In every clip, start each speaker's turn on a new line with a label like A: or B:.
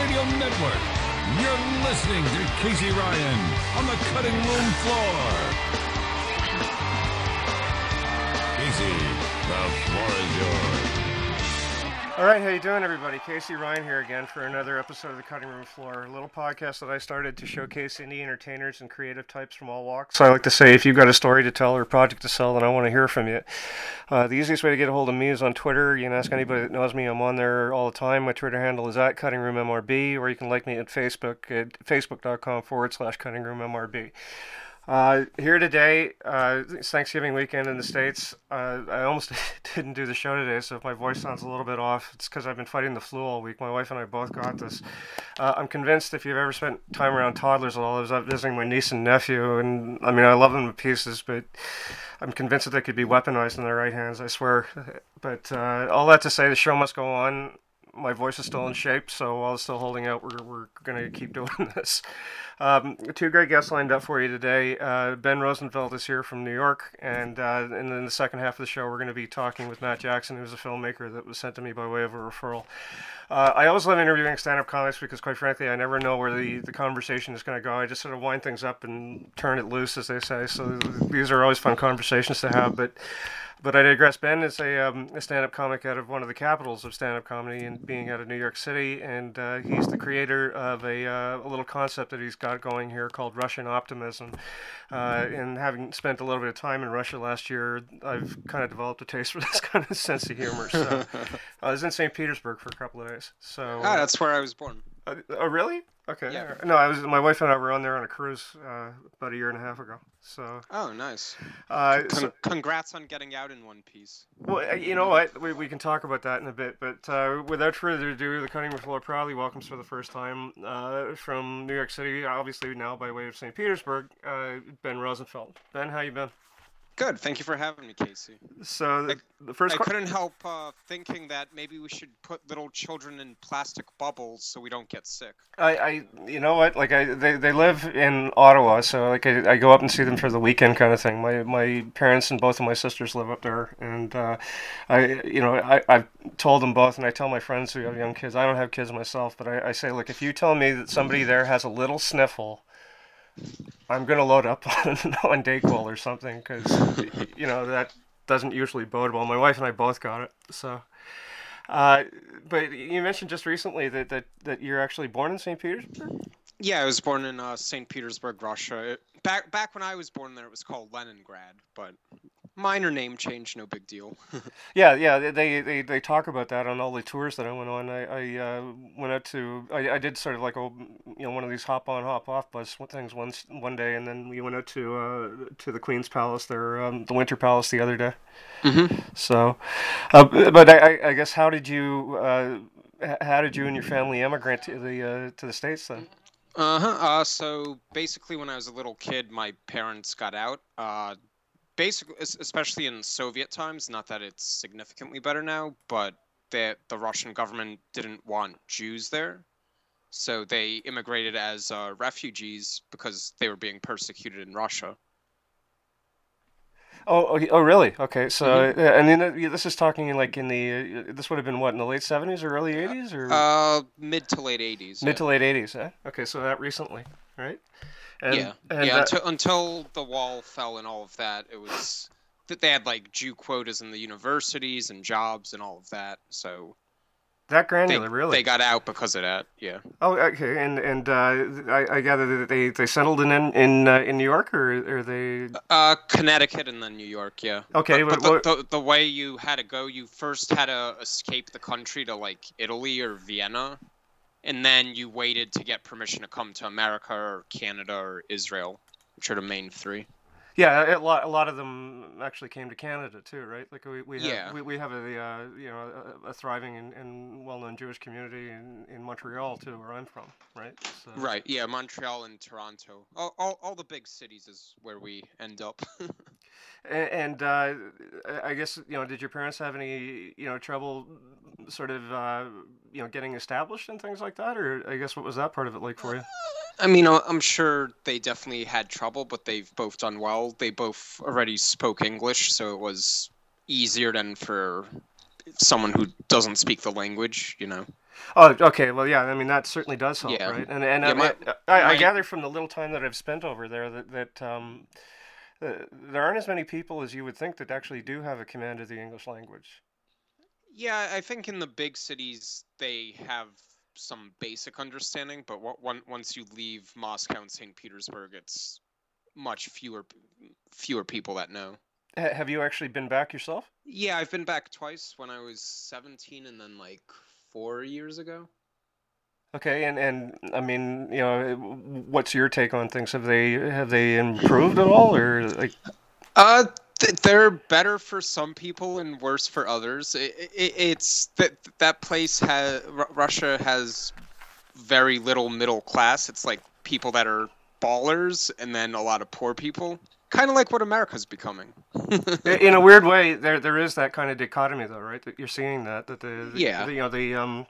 A: Radio Network. You're listening to Casey Ryan on the cutting room floor. Casey, the floor is yours.
B: All right, how you doing, everybody? Casey Ryan here again for another episode of the Cutting Room Floor, a little podcast that I started to showcase indie entertainers and creative types from all walks. So I like to say, if you've got a story to tell or a project to sell, then I want to hear from you. Uh, the easiest way to get a hold of me is on Twitter. You can ask anybody that knows me. I'm on there all the time. My Twitter handle is at Cutting Room MRB, or you can like me at Facebook at facebook.com forward slash Cutting Room MRB. Uh, here today, uh, Thanksgiving weekend in the States. Uh, I almost didn't do the show today, so if my voice sounds a little bit off, it's because I've been fighting the flu all week. My wife and I both got this. Uh, I'm convinced if you've ever spent time around toddlers, while I was visiting my niece and nephew, and I mean, I love them to pieces, but I'm convinced that they could be weaponized in their right hands, I swear. But uh, all that to say, the show must go on my voice is still in shape, so while it's still holding out, we're, we're going to keep doing this. Um, two great guests lined up for you today. Uh, ben Rosenfeld is here from New York, and, uh, and in the second half of the show, we're going to be talking with Matt Jackson, who's a filmmaker that was sent to me by way of a referral. Uh, I always love interviewing stand-up comics because, quite frankly, I never know where the, the conversation is going to go. I just sort of wind things up and turn it loose, as they say. So these are always fun conversations to have. But but I digress. Ben is a, um, a stand-up comic out of one of the capitals of stand-up comedy, and being out of New York City, and uh, he's the creator of a, uh, a little concept that he's got going here called Russian optimism. Uh, and having spent a little bit of time in Russia last year, I've kind of developed a taste for this kind of sense of humor. So I was in St. Petersburg for a couple of days. So
C: Ah, that's where I was born.
B: Uh, oh, really? Okay.
C: Yeah.
B: No, I was. My wife and I were on there on a cruise uh, about a year and a half ago. So,
C: Oh, nice.
B: uh,
C: Con-
B: so
C: congrats on getting out in one piece.
B: well, uh, you know what? We, we can talk about that in a bit. But uh, without further ado, the Cutting Room Floor proudly welcomes for the first time uh, from New York City, obviously now by way of St. Petersburg, uh, Ben Rosenfeld. Ben, how you been?
C: Good. Thank you for having me, Casey.
B: So the, the first.
C: I
B: que-
C: couldn't help uh, thinking that maybe we should put little children in plastic bubbles so we don't get sick.
B: I, I, you know what? Like I, they, they live in Ottawa, so like I, I go up and see them for the weekend, kind of thing. My, my parents and both of my sisters live up there, and uh, I, you know, I, I've told them both, and I tell my friends who have young kids. I don't have kids myself, but I, I say, look, if you tell me that somebody there has a little sniffle, I'm gonna load up on, Dayquil or something, because you know that doesn't usually bode well. My wife and I both got it, so. Uh, but you mentioned just recently that, that, that you're actually born in St. Petersburg.
C: Yeah, I was born in uh, St. Petersburg, Russia. It- back back when I was born there, it was called Leningrad, but minor name change, no big deal.
B: Yeah, yeah, they- they, they, talk about that on all the tours that I went on. I, I uh, went out to I, I did sort of like a you know one of these hop on hop off bus things one one day, and then we went out to uh, to the Queen's Palace there, um, the Winter Palace the other day.
C: mm-hmm.
B: So, uh, but I, I- guess how did you uh, how did you and your family immigrate to the uh, to the states then?
C: Uh-huh. Uh So basically, when I was a little kid, my parents got out. Uh, basically, especially in Soviet times. Not that it's significantly better now, but the the Russian government didn't want Jews there, so they immigrated as uh, refugees because they were being persecuted in Russia.
B: Oh, oh, oh really? Okay, so uh, and then uh, yeah, this is talking in like in the uh, this would have been what in the late seventies or early eighties or
C: Uh, mid to late 80s.
B: mid to late eighties? Eh? Okay, so that recently, right? And,
C: yeah,
B: and,
C: yeah.
B: uh,
C: until, until the wall fell and all of that, it was that they had like Jew quotas in the universities and jobs and all of that. So
B: that
C: they,
B: granular, really?
C: they got out because of that. Yeah.
B: Oh, okay, and and uh, I, I gather that they, they settled in in in, uh, in New York, or or they?
C: Uh, Connecticut and then New York. Yeah.
B: Okay,
C: But,
B: but
C: but the, the, the way you had to go, you first had to escape the country to like Italy or Vienna, and then you waited to get permission to come to America or Canada or Israel, which are the main three.
B: Yeah, a lot, a lot of them actually came to Canada too, right? Like we, we have,
C: Yeah.
B: we, we have a uh, you know a, a thriving and, and well-known Jewish community in, in Montreal too, where I'm from, right? So,
C: Right. Yeah. Montreal and Toronto. All, all, all the big cities is where we end up.
B: And uh, I- I guess you know, did your parents have any you know trouble, sort of uh, you know getting established and things like that, or I guess what was that part of it like for you?
C: I mean, I- I'm sure they definitely had trouble, but they've both done well. They both already spoke English, so it was easier than for someone who doesn't speak the language, you know.
B: Oh, okay. Well, yeah. I mean, that certainly does help,
C: Yeah.
B: right? And and
C: Yeah,
B: I,
C: my-
B: I, I
C: my-
B: gather from the little time that I've spent over there that that um, uh, there aren't as many people as you would think that actually do have a command of the English language.
C: Yeah, I think in the big cities they have some basic understanding, but wa- one, once you leave Moscow and St. Petersburg, it's much fewer fewer people that know.
B: Ha- have you actually been back yourself?
C: Yeah, I've been back twice when I was 17 and then like 4 years ago.
B: Okay, and and I mean, you know, what's your take on things? Have they have they improved at all, or like?
C: Uh, they're better for some people and worse for others. It, it, it's that that place has Russia has very little middle class. It's like people that are ballers and then a lot of poor people. Kind of like what America's becoming.
B: in a weird way, there there is that kind of dichotomy, though, right? That you're seeing that that the,
C: Yeah.
B: the, you know the um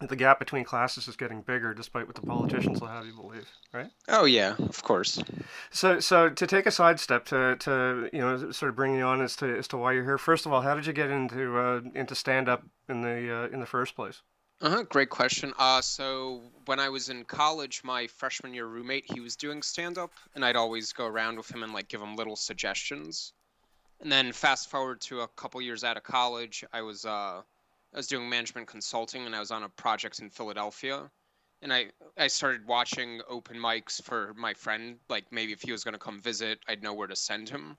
B: the gap between classes is getting bigger, despite what the politicians will have you believe, right?
C: oh yeah, of course.
B: So so to take a sidestep to to you know sort of bring you on as to as to why you're here. First of all, how did you get into uh, into stand up in the uh, in the first place?
C: Uh-huh, great question. Uh, so when I was in college, my freshman year roommate, he was doing stand up, and I'd always go around with him and like give him little suggestions. And then fast forward to a couple years out of college, I was uh, I was doing management consulting, and I was on a project in Philadelphia. And I I started watching open mics for my friend, like maybe if he was gonna come visit, I'd know where to send him.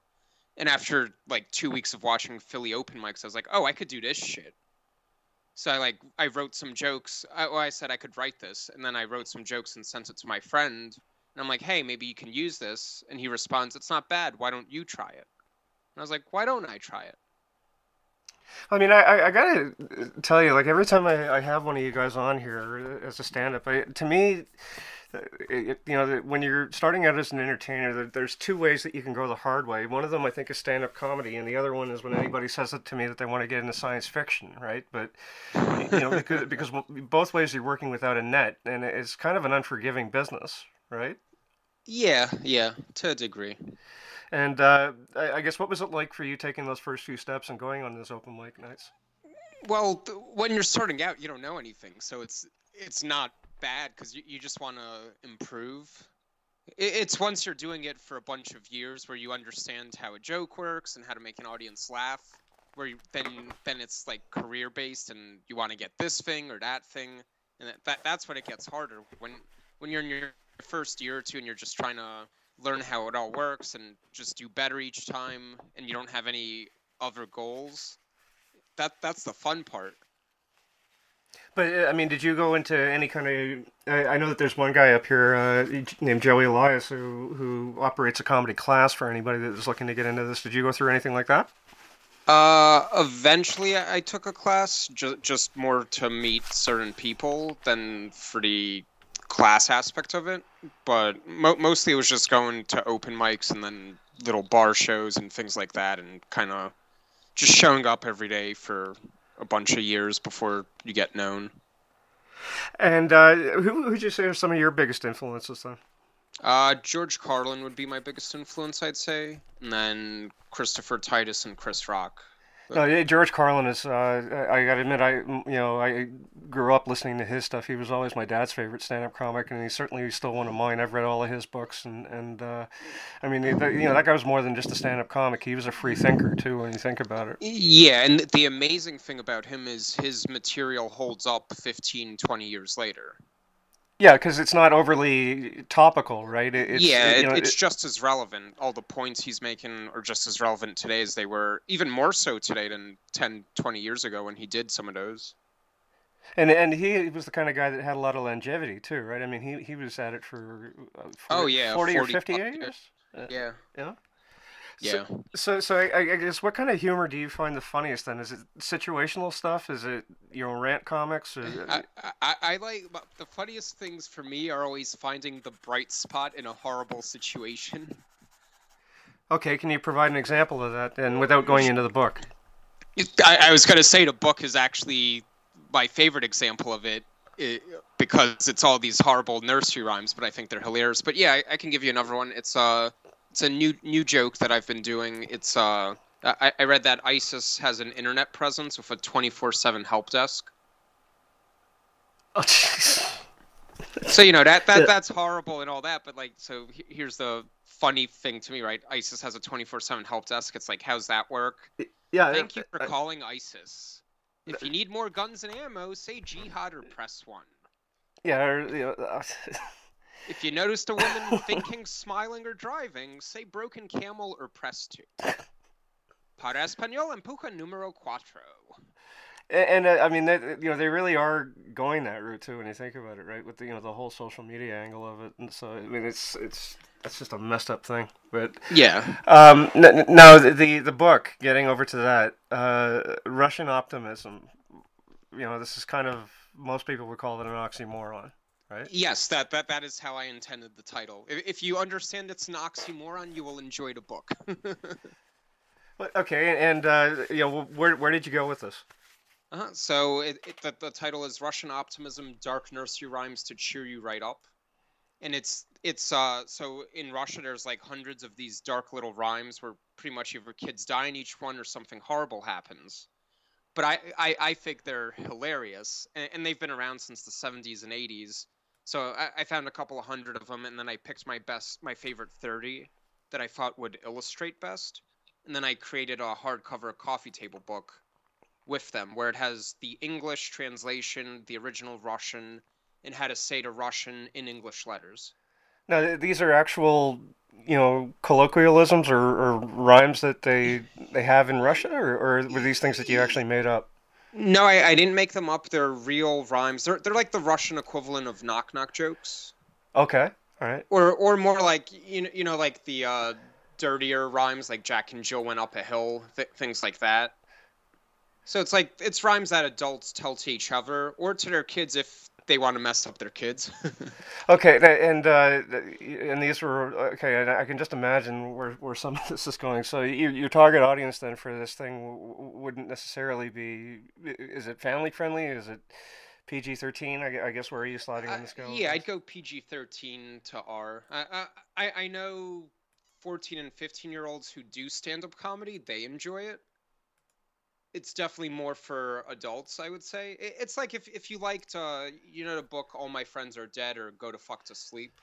C: And after like two weeks of watching Philly open mics, I was like, oh, I could do this shit. So I like I wrote some jokes. I, well, I said I could write this, and then I wrote some jokes and sent it to my friend. And I'm like, hey, maybe you can use this. And he responds, it's not bad. Why don't you try it? And I was like, why don't I try it?
B: I mean, I, I, gotta tell you, like every time I, I have one of you guys on here as a stand-up, I, to me, uh, it, you know, when you're starting out as an entertainer, there's two ways that you can go the hard way. One of them, I think, is stand-up comedy, and the other one is when anybody says it to me that they want to get into science fiction, right? But you know, because because both ways you're working without a net, and it's kind of an unforgiving business, right?
C: Yeah, yeah, to a degree.
B: And uh, I, I guess what was it like for you taking those first few steps and going on those open mic nights?
C: Well, when you're starting out, you don't know anything, so it's it's not bad because you, you just want to improve. It, it's once you're doing it for a bunch of years where you understand how a joke works and how to make an audience laugh, where you, then then it's like career based and you want to get this thing or that thing, and that, that that's when it gets harder. When when you're in your first year or two and you're just trying to learn how it all works and just do better each time, and you don't have any other goals that that's the fun part.
B: But uh, I mean, did you go into any kind of? I, I know that there's one guy up here uh, named Joey Elias who who operates a comedy class for anybody that is looking to get into this. Did you go through anything like that?
C: Uh, eventually, I, I took a class ju- just more to meet certain people than for the class aspect of it. But mo- mostly, it was just going to open mics and then little bar shows and things like that, and kind of just showing up every day for a bunch of years before you get known.
B: And uh, who who'd you say are some of your biggest influences then?
C: Uh, George Carlin would be my biggest influence, I'd say, and then Christopher Titus and Chris Rock.
B: No, George Carlin is. Uh, I got to admit, I you know I grew up listening to his stuff. He was always my dad's favorite stand-up comic, and he's certainly still one of mine. I've read all of his books, and and uh, I mean, the, you know, that guy was more than just a stand-up comic. He was a free thinker too, when you think about it.
C: Yeah, and the amazing thing about him is his material holds up 15, 20 years later.
B: Yeah, because it's not overly topical, right? It's,
C: yeah,
B: you know,
C: it's
B: it-
C: just as relevant. All the points he's making are just as relevant today as they were, even more so today than 10, 20 years ago when he did some of those.
B: and and he was the kind of guy that had a lot of longevity too, right? I mean, he he was at it for, uh, 40,
C: Oh, yeah,
B: 40 or fifty
C: plus
B: years. Uh,
C: Yeah.
B: Yeah.
C: Yeah.
B: So, so I, I guess what kind of humor do you find the funniest then? Is it situational stuff? Is it you know rant comics? Or...
C: I, I, I like the funniest things for me are always finding the bright spot in a horrible situation.
B: Okay, can you provide an example of that, and without going into the book?
C: I, I was going to say the book is actually my favorite example of it, it, because it's all these horrible nursery rhymes, but I think they're hilarious. But yeah, I, I can give you another one. It's uh it's a new new joke that I've been doing. It's uh I, I read that ISIS has an internet presence with a twenty four seven help desk.
B: Oh, jeez.
C: So you know that that that's horrible and all that, but like so here's the funny thing to me, right? ISIS has a twenty four seven help desk. It's like how's that work?
B: Yeah.
C: Thank you for
B: I-
C: calling ISIS. If you need more guns and ammo, say jihad or press one.
B: Yeah. Or, you know, uh,
C: If you noticed a woman thinking, smiling, or driving, say broken camel or press two. Para español empuja número cuatro.
B: and, and uh, I mean, they, you know, they really are going that route too when you think about it, right? With the you know the whole social media angle of it, and so I mean, it's it's that's just a messed up thing. But
C: Yeah.
B: um, n- now the, the the book, getting over to that, uh, Russian optimism. You know, this is kind of most people would call it an oxymoron, right?
C: Yes, that, that that is how I intended the title. If, if you understand it's an oxymoron, you will enjoy the book.
B: Okay, and uh, you know, where where did you go with this?
C: uh So it, it, the, the title is Russian Optimism: Dark Nursery Rhymes to Cheer You Right Up, and it's it's uh so in Russia there's like hundreds of these dark little rhymes where pretty much either kids die in each one or something horrible happens. But I I, I think they're hilarious, and, and they've been around since the 70s and 80s. So I, I found a couple of hundred of them, and then I picked my best, my favorite 30 that I thought would illustrate best, and then I created a hardcover coffee table book with them, where it has the English translation, the original Russian, and how to say to Russian in English letters.
B: Now, these are actual, you know, colloquialisms or, or rhymes that they they have in Russia, or, or were these things that you actually made up?
C: No, I, I didn't make them up. They're real rhymes. They're they're like the Russian equivalent of knock knock jokes,
B: Okay, all right.
C: or or more like you know you know like the uh, dirtier rhymes like Jack and Jill went up a hill, th- things like that. So it's like it's rhymes that adults tell to each other or to their kids if they want to mess up their kids.
B: Okay, and uh, and these were okay. I can just imagine where, where some of this is going. So your your target audience then for this thing wouldn't necessarily be. Is it family friendly? Is it PG thirteen? I, guess where are you sliding on
C: Uh,
B: the scale?
C: yeah, I'd go PG thirteen to R. I, I I I know fourteen and fifteen year olds who do stand up comedy. They enjoy it. It's definitely more for adults, I would say. It's like if if you liked, uh, you know, the book "All My Friends Are Dead" or "Go the Fuck to Sleep."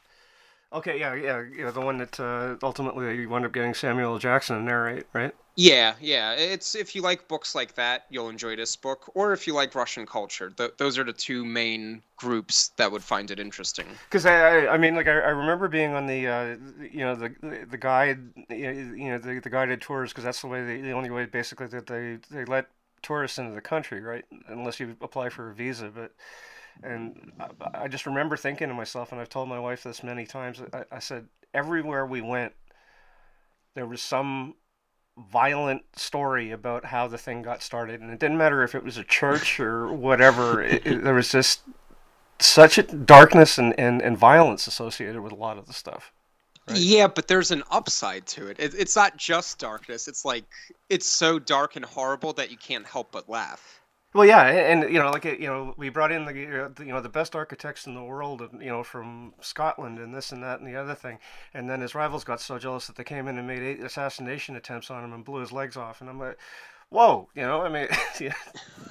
B: Okay, yeah, yeah, yeah. The one that uh, ultimately you wound up getting Samuel. Jackson to narrate, right?
C: Yeah, yeah. It's if you like books like that, you'll enjoy this book. Or if you like Russian culture, th- those are the two main groups that would find it interesting.
B: Because I, I, mean, like I, I remember being on the, uh, you know, the the guide, you know, you know, the, the guided tours, because that's the way, they, the only way, basically, that they they let tourists into the country, right? Unless you apply for a visa, but. And I, I just remember thinking to myself, and I've told my wife this many times. I, I said everywhere we went, there was some violent story about how the thing got started, and it didn't matter if it was a church or whatever. it, it- there was just such a darkness and, and, and violence associated with a lot of the stuff. Right.
C: Yeah, but there's an upside to it. it. It's not just darkness. It's like it's so dark and horrible that you can't help but laugh.
B: Well, yeah, and, and you know, like you know, we brought in the you know the best architects in the world, and, you know, from Scotland and this and that and the other thing, and then his rivals got so jealous that they came in and made eight assassination attempts on him and blew his legs off, and I'm like, whoa, you know, I mean,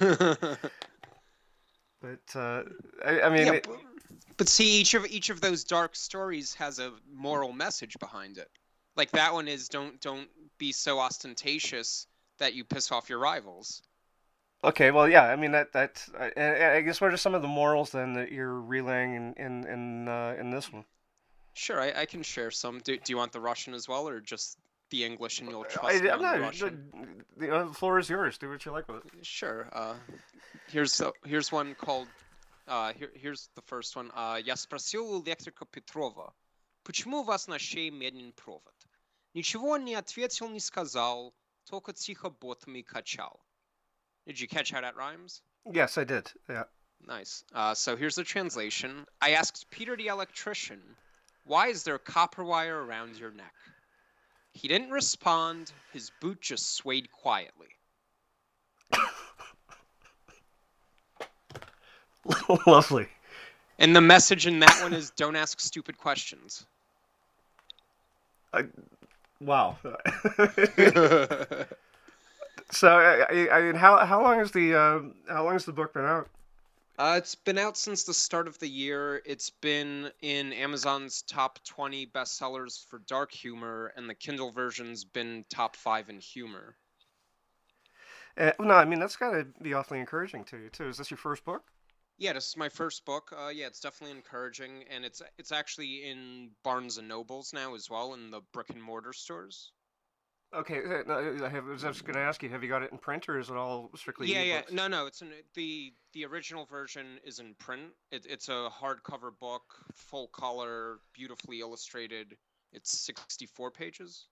B: but uh, I, I mean,
C: yeah,
B: it-
C: but, but see, each of each of those dark stories has a moral message behind it. Like that one is don't don't be so ostentatious that you piss off your rivals.
B: Okay, well, yeah. I mean that that I, I I guess what are some of the morals then that you're relaying in in in, uh, in this one?
C: Sure, I, I can share some. Do, do you want the Russian as well, or just the English and you'll
B: I,
C: trust me
B: I'm
C: on the
B: not.
C: Russian?
B: The, the, uh, the floor is yours. Do what you like with it.
C: Sure. Uh, here's the, here's one called. Uh, here, here's the first one. Uh, Я спросил у электрика Петрова, почему у вас на шее медный провод? Ничего не ответил, не сказал, только тихо ботами качал. Did you catch how that rhymes?
B: Yes, I did. Yeah.
C: Nice. Uh, so here's the translation. I asked Peter the electrician, why is there copper wire around your neck? He didn't respond. His boot just swayed quietly.
B: Lovely.
C: And the message in that one is don't ask stupid questions.
B: I, wow. so, I, I mean, how how long is the uh, how long has the book been out?
C: Uh, it's been out since the start of the year. It's been in Amazon's top 20 bestsellers for dark humor, and the Kindle version's been top five in humor.
B: Uh, no, I mean that's got to be awfully encouraging to you too. Is this your first book?
C: Yeah, this is my first book. Uh, yeah, it's definitely encouraging, and it's it's actually in Barnes and Nobles now as well in the brick and mortar stores.
B: Okay, uh, I, have, I was just going to ask you, have you got it in print or is it all strictly?
C: Yeah,
B: e-books?
C: yeah, no, no. It's the the original version is in print. It, it's a hardcover book, full color, beautifully illustrated. It's sixty four pages.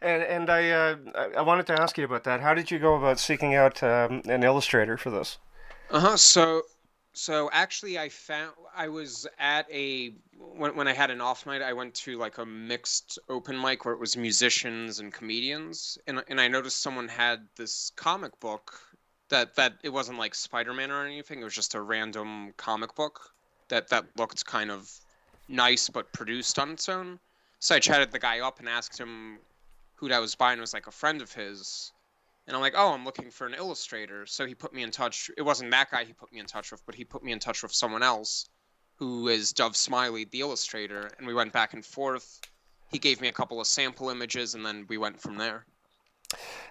B: And and I uh, I wanted to ask you about that. How did you go about seeking out um, an illustrator for this?
C: Uh huh. So so actually, I found I was at a when when I had an off night. I went to like a mixed open mic where it was musicians and comedians, and and I noticed someone had this comic book that that it wasn't like Spider Man or anything. It was just a random comic book that that looked kind of nice but produced on its own. So I chatted the guy up and asked him who that was by, and was like a friend of his. And I'm like, oh, I'm looking for an illustrator. So he put me in touch. It wasn't that guy he put me in touch with, but he put me in touch with someone else who is Dove Smiley, the illustrator. And we went back and forth. He gave me a couple of sample images, and then we went from there.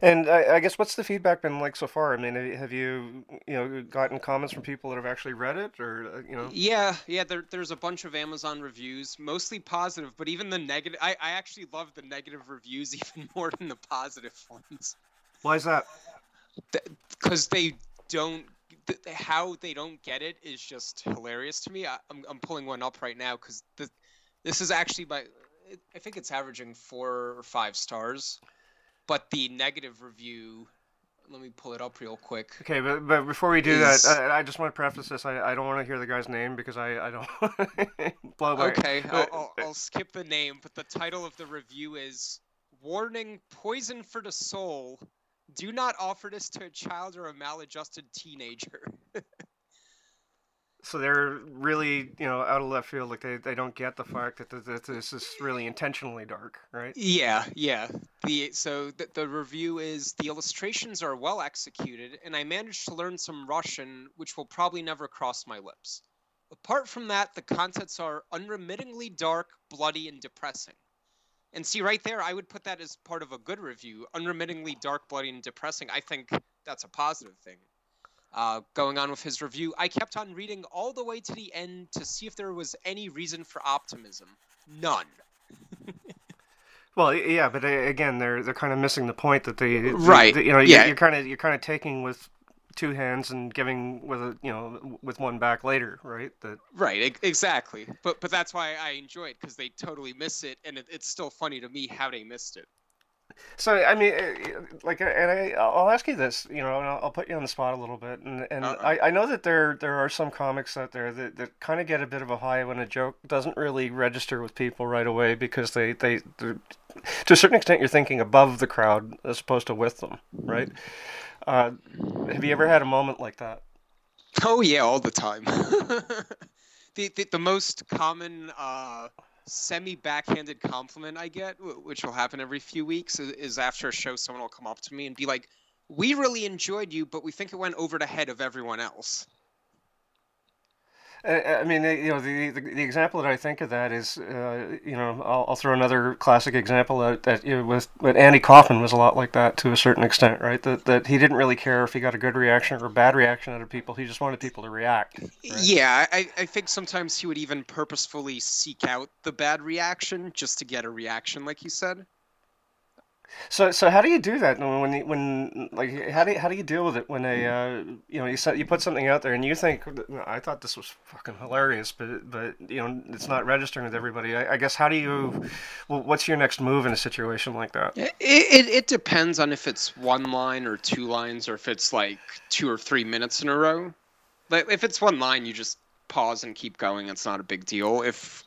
B: And I, I guess what's the feedback been like so far? I mean, have you- you know gotten comments from people that have actually read it, or uh, you know?
C: Yeah, yeah. There, there's a bunch of Amazon reviews, mostly positive, but even the negative. I, I actually love the negative reviews even more than the positive ones.
B: Why is that?
C: because they don't th- how they don't get it is just hilarious to me I, I'm, I'm pulling one up right now because this is actually by i think it's averaging four or five stars but the negative review let me pull it up real quick
B: Okay, but, but before we do
C: Is-
B: that, I, I just want to preface this. I, I don't want to hear the guy's name because I, I don't blow my.
C: okay I'll,
B: Uh,
C: I'll, I'll skip the name but the title of the review is warning poison for the soul do not offer this to a child or a maladjusted teenager
B: So they're really you know out of left field. Like they, they don't get the fact that, th- that this is really intentionally dark, right?
C: Yeah, yeah. The so the, the review is the illustrations are well executed, and I managed to learn some Russian, which will probably never cross my lips. Apart from that, the contents are unremittingly dark, bloody, and depressing. And see, right there, I would put that as part of a good review. Unremittingly dark, bloody, and depressing. I think that's a positive thing. Uh, going on with his review, I kept on reading all the way to the end to see if there was any reason for optimism. None.
B: Well, yeah, but uh, again, they're they're kind of missing the point that they,
C: Right,
B: they- you know,
C: yeah.
B: you, you're kind of you're kind of taking with two hands and giving with a you know with one back later, right? That
C: Right, exactly. But but that's why I enjoy it because they totally miss it, and it, it's still funny to me how they missed it.
B: So I mean, uh, like, uh, and I, I'll ask you this, you know, and I'll, put you on the spot a little bit, and and
C: Uh-oh.
B: I, I know that there there are some comics out there that, that kind of get a bit of a high when a joke doesn't really register with people right away because they they to a certain extent you're thinking above the crowd as opposed to with them, right? Uh, have you ever had a moment like that?
C: Oh yeah, all the time. the, the the most common uh, semi backhanded compliment I get, which will happen every few weeks, is, is after a show, someone will come up to me and be like, "We really enjoyed you, but we think it went over the head of everyone else."
B: I mean, you know, the, the the example that I think of that is, uh, you know, I'll, I'll throw another classic example out that you know, with with Andy Kaufman was a lot like that to a certain extent, right? That that he didn't really care if he got a good reaction or a bad reaction out of people. He just wanted people to react. right?
C: Yeah, I, I think sometimes he would even purposefully seek out the bad reaction just to get a reaction, like you said.
B: So, so how do you do that when you, when like how do you, how do you deal with it when a uh, you know you set, you put something out there and you think I thought this was fucking hilarious, but but you know it's not registering with everybody. I, I guess how do you well, what's your next move in a situation like that?
C: It, it it depends on if it's one line or two lines or if it's like two or three minutes in a row. Like if it's one line, you just pause and keep going. It's not a big deal. If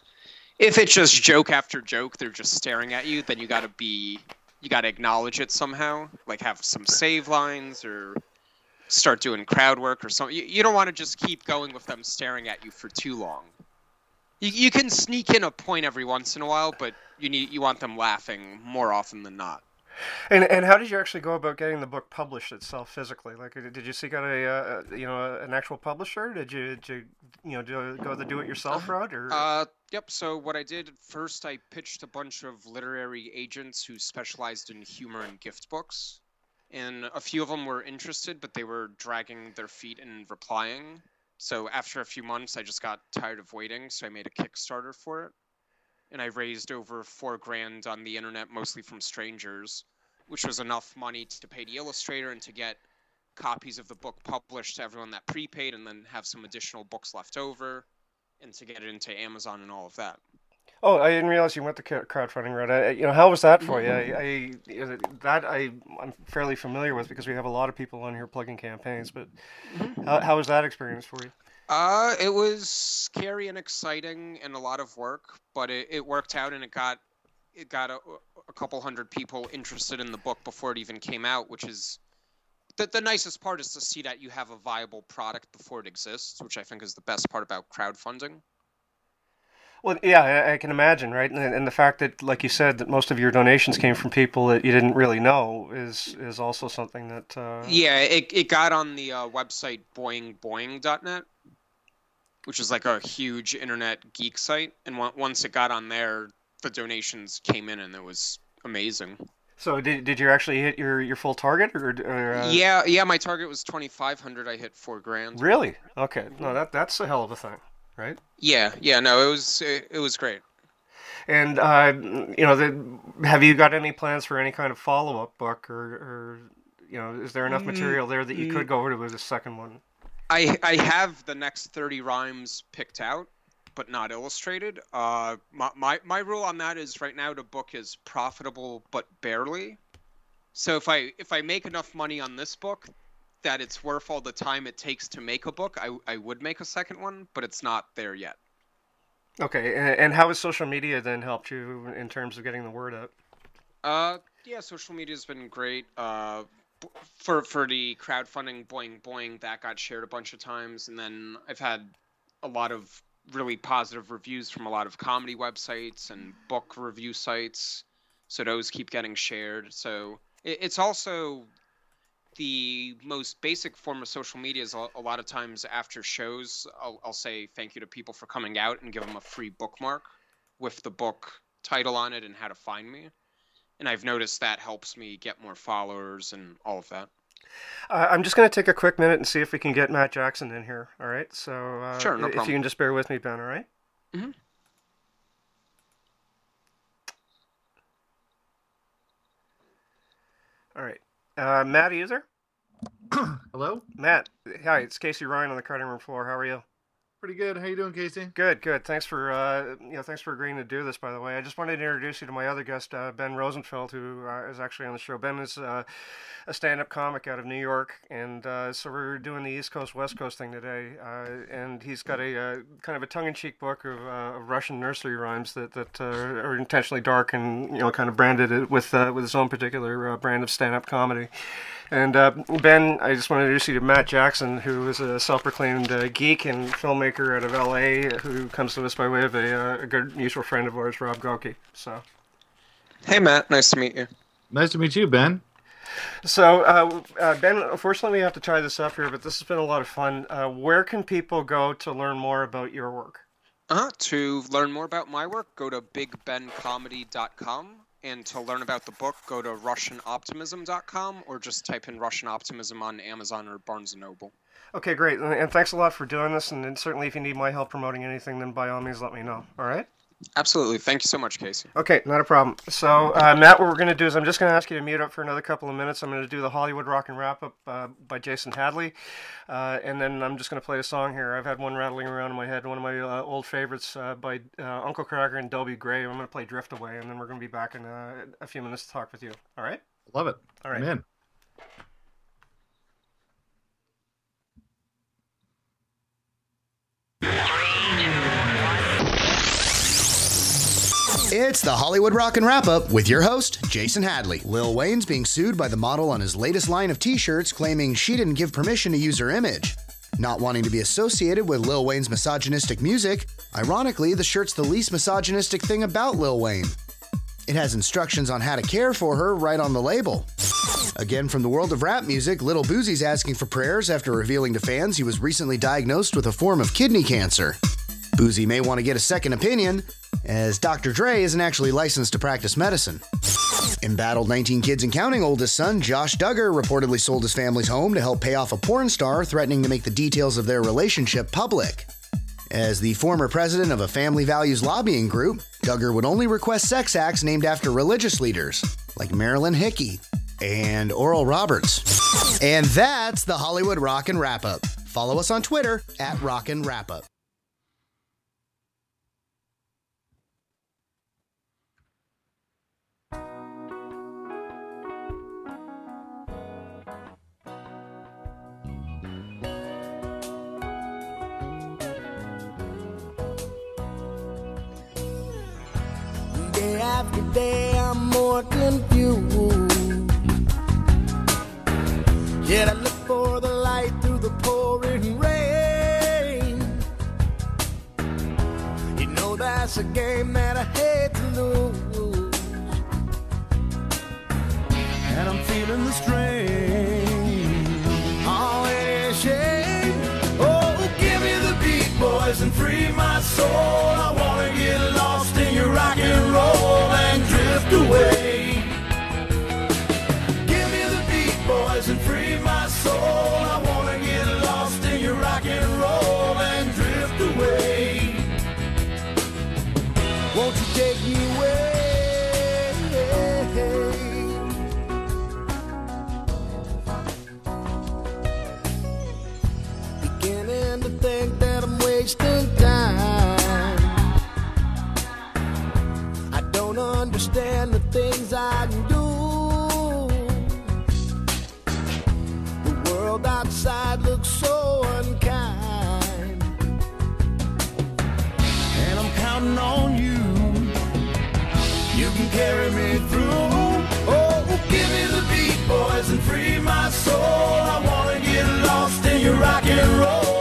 C: if it's just joke after joke, they're just staring at you, then you got to be you got to acknowledge it somehow, like have some save lines or start doing crowd work or something. You, you don't want to just keep going with them staring at you for too long. You, you can sneak in a point every once in a while, but you need you want them laughing more often than not.
B: And and how did you actually go about getting the book published itself physically? Like, did you seek out a uh, you know an actual publisher? Did you did you you know do, go the do it yourself route or?
C: Uh, yep. So what I did first, I pitched a bunch of literary agents who specialized in humor and gift books, and a few of them were interested, but they were dragging their feet in replying. So after a few months, I just got tired of waiting, so I made a Kickstarter for it and I raised over four grand on the internet, mostly from strangers, which was enough money to pay the illustrator and to get copies of the book published to everyone that prepaid, and then have some additional books left over, and to get it into Amazon and all of that.
B: Oh, I didn't realize you went the crowdfunding route. I, you know, how was that for you? I, I, that I I'm fairly familiar with because we have a lot of people on here plugging campaigns. But mm-hmm. how, how was that experience for you?
C: Uh, it was scary and exciting and a lot of work, but it, it worked out and it got it got a, a couple hundred people interested in the book before it even came out, which is the, the nicest part is to see that you have a viable product before it exists, which I think is the best part about crowdfunding.
B: Well, yeah, I, can imagine, right? And, and, the fact that, like you said, that most of your donations came from people that you didn't really know is is also something that. Uh...
C: Yeah, it, it got on the uh, website boingboing.net, which is like a huge internet geek site. And once it got on there, the donations came in, and it was amazing.
B: So did, did you actually hit your, your full target or, or
C: uh... yeah yeah my target was twenty five hundred. I hit four grand.
B: Really? Okay. No that that's a hell of a thing right?
C: Yeah yeah no it was it, it was great.
B: And uh, you know the, have you got any plans for any kind of follow up book or, or you know is there enough mm, material there that you could go over to with a second one?
C: I I have the next thirty rhymes picked out, but not illustrated. Uh, my, my my rule on that is right now the book is profitable but barely. So if I if I make enough money on this book that it's worth all the time it takes to make a book, I I would make a second one, but it's not there yet.
B: Okay, and how has social media then helped you in terms of getting the word out?
C: Uh, yeah, social media has been great. Uh, for for the crowdfunding boing boing that got shared a bunch of times and then i've had a lot of really positive reviews from a lot of comedy websites and book review sites. So those keep getting shared. So it, it's also the most basic form of social media is a, a lot of times after shows I'll, I'll say thank you to people for coming out and give them a free bookmark with the book title on it and how to find me. And I've noticed that helps me get more followers and all of that.
B: Uh, I'm just going to take a quick minute and see if we can get Matt Jackson in here. All right, so uh,
C: sure, no
B: if
C: problem.
B: you can just bear with me, Ben. All right.
C: Mm-hmm.
B: All right, uh, Matt, are you there?
D: Hello,
B: Matt. Hi, it's Casey Ryan on the cutting room floor. How are you?
D: Pretty good. How you doing, Casey?
B: Good, good. Thanks for uh, you know thanks for agreeing to do this. By the way, I just wanted to introduce you to my other guest, uh, Ben Rosenfeld, who uh, is actually on the show. Ben is uh, a stand-up comic out of New York, and uh, so we're doing the East Coast West Coast thing today. Uh, and he's got a kind of a tongue-in-cheek book of, Russian nursery rhymes that that are intentionally dark and you know kind of branded with with his own particular brand of stand-up comedy. And Ben, I just want to introduce you to Matt Jackson, who is a self-proclaimed geek and filmmaker out of LA, who comes to us by way of a, uh, a good mutual friend of ours, Rob Goki. So,
C: hey Matt, nice to meet you.
D: Nice to meet you, Ben.
B: So, uh, uh, Ben, unfortunately, we have to tie this up here, but this has been a lot of fun. Uh, where can people go to learn more about your work?
C: Uh, to learn more about my work, go to bigbencomedy.com. And to learn about the book, go to RussianOptimism.com or just type in Russian Optimism on Amazon or Barnes & Noble.
B: Okay, great. And thanks a lot for doing this. And certainly if you need my help promoting anything, then by all means let me know. All right?
C: Absolutely. Thank you so much, Casey.
B: Okay, not a problem. So, uh, Matt, what we're going to do is I'm just going to ask you to mute up for another couple of minutes. I'm going to do the Hollywood Rock and Wrap Up uh, by Jason Hadley. Uh, and then I'm just going to play a song here. I've had one rattling around in my head, one of my uh, old favorites uh, by uh, Uncle Kracker and Dobie Gray. I'm going to play Drift Away, and then we're going to be back in uh, a few minutes to talk with you. All right?
D: Love it.
B: All right.
D: I'm in.
E: It's the Hollywood Rock and Wrap Up with your host, Jason Hadley. Lil Wayne's being sued by the model on his latest line of t shirts, claiming she didn't give permission to use her image. Not wanting to be associated with Lil Wayne's misogynistic music, ironically, the shirt's the least misogynistic thing about Lil Wayne. It has instructions on how to care for her right on the label. Again, from the world of rap music, Little Boosie's asking for prayers after revealing to fans he was recently diagnosed with a form of kidney cancer. Boosie may want to get a second opinion, as Dr. Dre isn't actually licensed to practice medicine. Embattled 19 kids and counting oldest son, Josh Duggar, reportedly sold his family's home to help pay off a porn star, threatening to make the details of their relationship public. As the former president of a family values lobbying group, Duggar would only request sex acts named after religious leaders, like Marilyn Hickey and Oral Roberts. And that's the Hollywood Rock and Wrap Up. Follow us on Twitter at Rock and Wrap Up.
F: After day, I'm more confused. Yet I look for the light through the pouring rain. You know that's a game that I hate to lose. And I'm feeling the strain. Wasting time. I don't understand the things I do. The world outside looks so unkind. And I'm counting on you. You can carry me through. Oh, give me the beat, boys, and free my soul. I wanna get lost in your rock and roll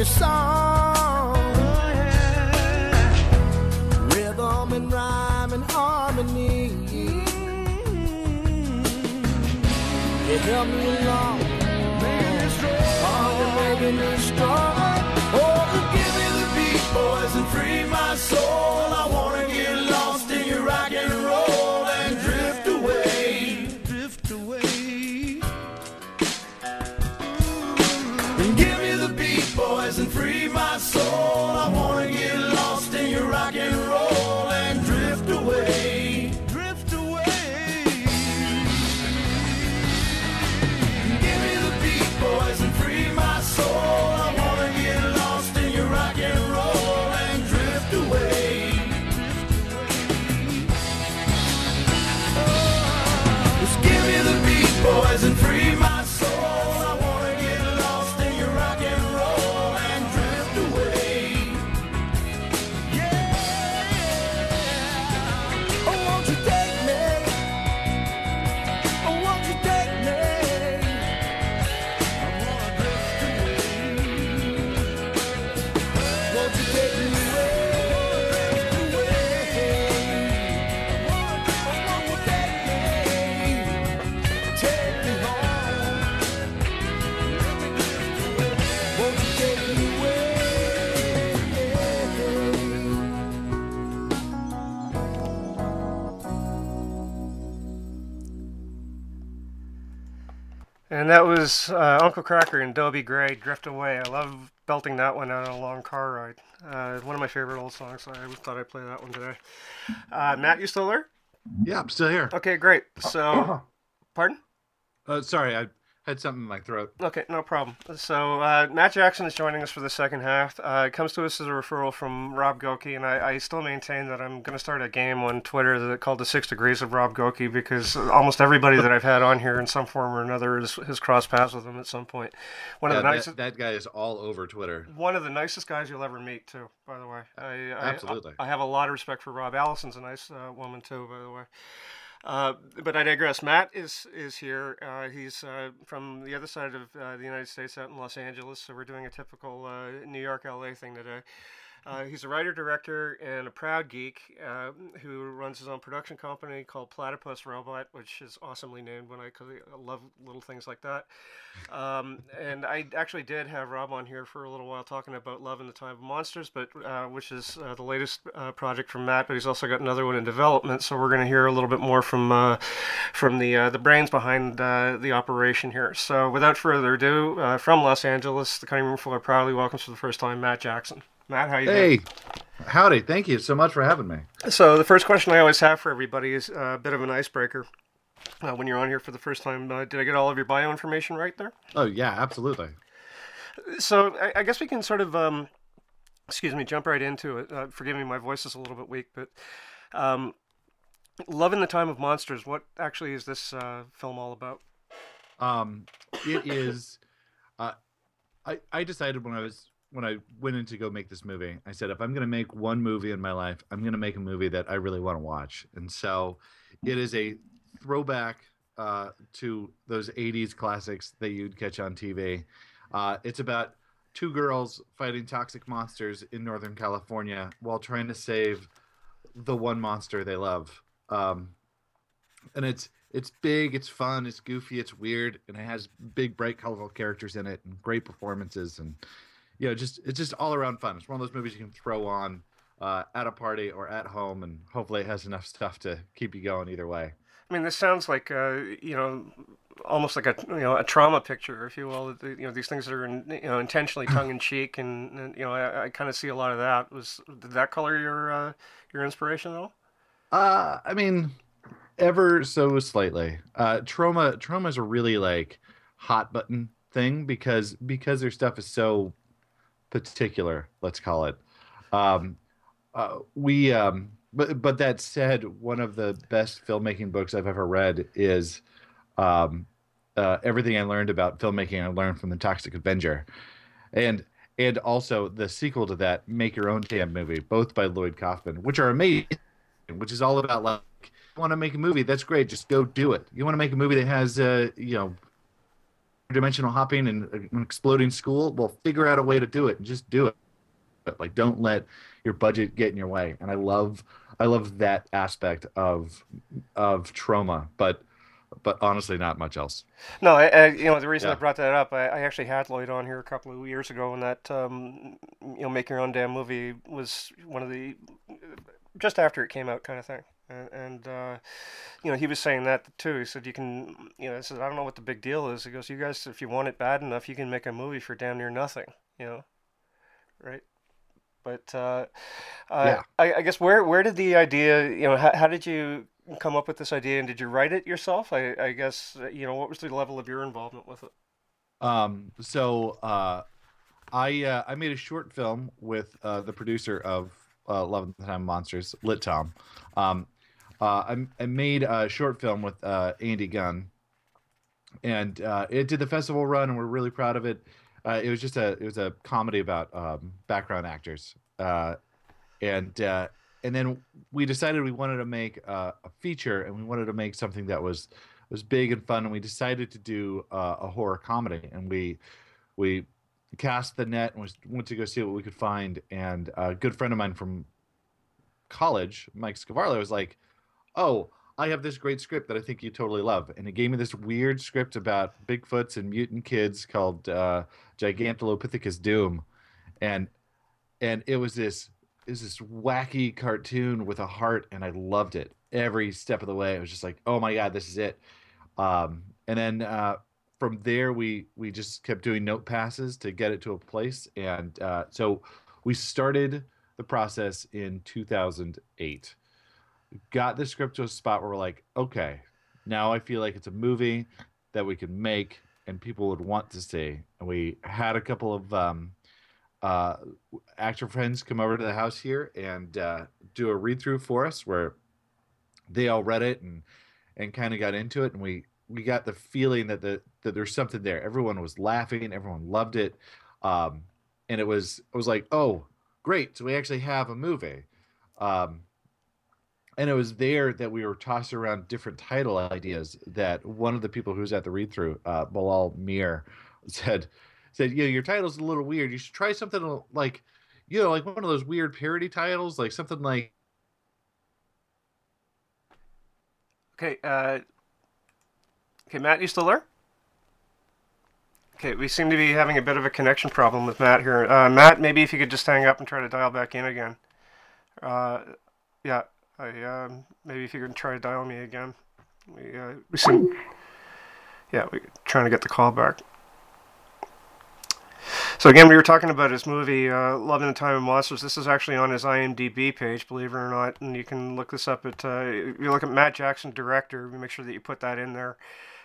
F: your song. And
B: that was uh, Uncle Kracker and Dobie Gray, Drift Away. I love belting that one out on a long car ride. Uh, one of my favorite old songs, so I thought I'd play that one today. Uh, Matt, you still there?
D: Yeah, I'm still here.
B: Okay, great. So, pardon?
D: Uh, sorry, I had something in my throat.
B: Okay, no problem. So uh, Matt Jackson is joining us for the second half. Uh, it comes to us as a referral from Rob Goki, and I, I still maintain that I'm going to start a game on Twitter that called the Six Degrees of Rob Goki because almost everybody that I've had on here in some form or another has, has crossed paths with him at some point. One
D: Yeah,
B: of the
D: that,
B: nicest.
D: that guy is all over Twitter.
B: One of the nicest guys you'll ever meet, too. By the way, I, I,
D: Absolutely.
B: I, I have a lot of respect for Rob. Allison's a nice uh, woman too, by the way. Uh, but I digress. Matt is is here. Uh, he's uh, from the other side of uh, the United States, out in Los Angeles. So we're doing a typical uh, New York LA thing today. Uh, he's a writer, director, and a proud geek uh, who runs his own production company called Platypus Robot, which is awesomely named when I, cause I love little things like that. Um, and I actually did have Rob on here for a little while talking about Love in the Time of Monsters, but uh, which is uh, the latest uh, project from Matt. But he's also got another one in development, so we're going to hear a little bit more from from the the brains behind the operation here. So without further ado, from Los Angeles, the cutting room floor proudly welcomes for the first time Matt Jackson. Matt, how you doing?
D: Hey, howdy. Thank you so much for having me.
B: So the first question I always have for everybody is a bit of an icebreaker. Uh, when you're on here for the first time, uh, did I get all of your bio information right there?
D: Oh, yeah, absolutely.
B: So I, I guess we can sort of, um, excuse me, jump right into it. Uh, forgive me, my voice is a little bit weak, but um, Love in the Time of Monsters. What actually is this uh, film all about?
D: Um, it is. Uh, I I decided when I was when I went in to go make this movie, I said if I'm going to make one movie in my life, I'm going to make a movie that I really want to watch. And so, it is a throwback uh, to those '80s classics that you'd catch on TV. Uh, it's about two girls fighting toxic monsters in Northern California while trying to save the one monster they love. Um, and it's it's big, it's fun, it's goofy, it's weird, and it has big, bright, colorful characters in it and great performances, and you know, just it's just all around fun. It's one of those movies you can throw on uh, at a party or at home, and hopefully it has enough stuff to keep you going either way.
B: I mean, this sounds like uh, you know, almost like a you know a Troma picture, if you will. You know, these things that are in, you know intentionally tongue in cheek, and, and you know, I, I kind of see a lot of that. Was did that color your uh, your inspiration at all?
D: Uh, I mean, ever so slightly. Uh, Troma, Troma is a really like hot button thing because because their stuff is so particular. Let's call it. Um, uh, we, um, but but that said, one of the best filmmaking books I've ever read is um, uh, everything I learned about filmmaking. I learned from the Toxic Avenger, and and also the sequel to that, Make Your Own Damn Movie, both by Lloyd Kaufman, which are amazing which is all about like want to make a movie that's great just go do it you want to make a movie that has uh you know dimensional hopping and an exploding school well figure out a way to do it. And just do it. But like don't let your budget get in your way. And i love i love that aspect of of Troma but but honestly not much else.
B: No, I, I, you know the reason I brought that up, I, I actually had Lloyd on here a couple of years ago, and that um, you know, make your own damn movie was one of the just after it came out kind of thing, and, and uh, you know he was saying that too. He said you can, you know, he said I don't know what the big deal is. He goes, you guys, if you want it bad enough, you can make a movie for damn near nothing, you know, right? But uh,
D: Yeah.
B: I, I guess where where did the idea, you know, how, how did you come up with this idea, and did you write it yourself? I, I guess uh, you know what was the level of your involvement with it?
D: Um, so uh, I uh, I made a short film with uh, the producer of uh, Love and the Time Monsters, Litom. Um, I, I made a short film with uh, Andy Gunn, and uh, it did the festival run, and we're really proud of it. Uh, it was just a it was a comedy about um, background actors, uh, and uh, and then we decided we wanted to make uh, a feature, and we wanted to make something that was was big and fun, and we decided to do uh, a horror comedy, and we we cast the net and was, went to go see what we could find, and a good friend of mine from college, Mike Scavarlo, was like, "Oh, I have this great script that I think you totally love," and he gave me this weird script about Bigfoots and mutant kids called uh, Gigantilopithecus Doom, and and it was this it was this wacky cartoon with a heart, and I loved it every step of the way. It was just like, "Oh my god, this is it." Um, and then uh, from there we we just kept doing note passes to get it to a place and uh, so we started the process in 2008 got the script to a spot where we're like okay now i feel like it's a movie that we could make and people would want to see. And we had a couple of um, uh, actor friends come over to the house here and uh, do a read through for us where they all read it and and kind of got into it. And we we got the feeling that the that there's something there. Everyone was laughing. Everyone loved it. Um and it was it was like oh great. So we actually have a movie. Um and it was there that we were tossing around different title ideas that one of the people who was at the read through uh Bilal Mir said said you know your title's a little weird you should try something like you know like one of those weird parody titles like something like
B: Okay, uh, okay, Matt, you still there? Okay, we seem to be having a bit of a connection problem with Matt here. Uh, Matt, maybe if you could just hang up and try to dial back in again. Uh, yeah, I um, maybe if you could try to dial me again. We uh, we seem, yeah, we trying to get the call back. So again, we were talking about his movie uh, "Love in the Time of Monsters." This is actually on his IMDb page, believe it or not, and you can look this up at. Uh, you look at Matt Jackson, director. Make sure that you put that in there.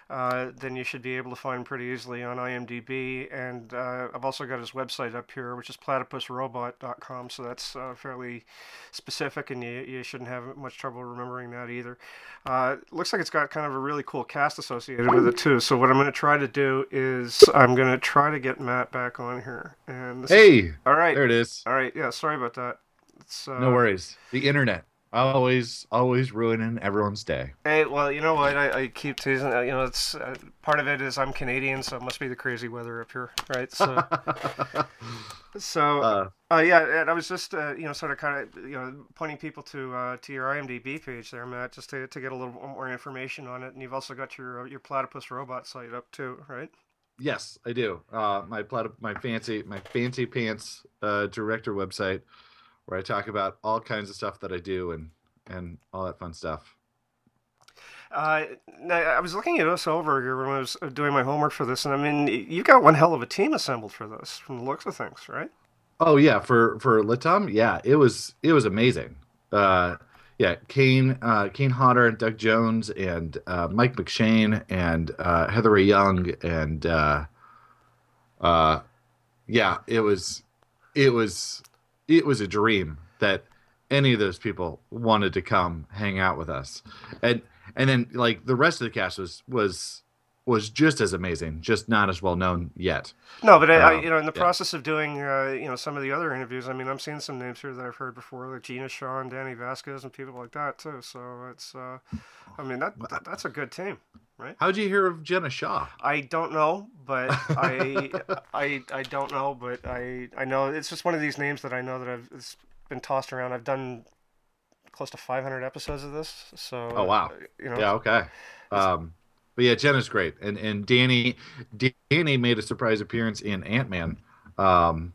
B: Uh, then you should be able to find pretty easily on IMDb. And uh, I've also got his website up here, which is platypusrobot.com. So that's uh, fairly specific, and you, you shouldn't have much trouble remembering that either. Uh, looks like it's got kind of a really cool cast associated with it too. So what I'm going to try to do is I'm going to try to get Matt back on here. And
D: hey
B: is, all right,
D: there it is
B: all right, yeah, sorry about that. It's, uh,
D: no worries the internet always always ruining everyone's day
B: Hey, well, you know what? I, I keep teasing. uh, You know, it's uh, part of it is I'm Canadian, so it must be the crazy weather up here, right? So, so
D: uh,
B: uh, yeah, and I was just uh, you know sort of kind of you know pointing people to uh, to your IMDb page there, Matt, just to, to get a little more information on it. And you've also got your uh, your platypus robot site up too, right?
D: yes i do uh my plat my fancy my fancy pants uh director website where i talk about all kinds of stuff that i do and and all that fun stuff
B: Uh, I was looking at us over here when I was uh, doing my homework for this, and I mean, you've got one hell of a team assembled for this, from the looks of things, right?
D: Oh yeah, for for Litom, yeah, it was it was amazing. Uh, yeah, Kane uh, Kane Hodder and Doug Jones and uh, Mike McShane and uh, Heather Young and uh, uh, yeah, it was it was it was a dream that any of those people wanted to come hang out with us, and and then like the rest of the cast was was was just as amazing, just not as well known yet.
B: No, but I, I,
D: Uh,
B: you know, in the
D: yeah.
B: process of doing, uh, you know, some of the other interviews, I mean, I'm seeing some names here that I've heard before, like Gina Shaw and Danny Vasquez and people like that too. So it's, uh, I mean, that, that that's a good team, right?
D: How'd you hear of Gena Shaw?
B: I don't know, but I, I, I don't know, but I, I know it's just one of these names that I know that I've it's been tossed around. I've done close to 500 episodes of this, so
D: Oh, wow.
B: uh, you know,
D: Yeah, okay. Um, but yeah, Gena's great, and and Danny Danny made a surprise appearance in Ant Man um,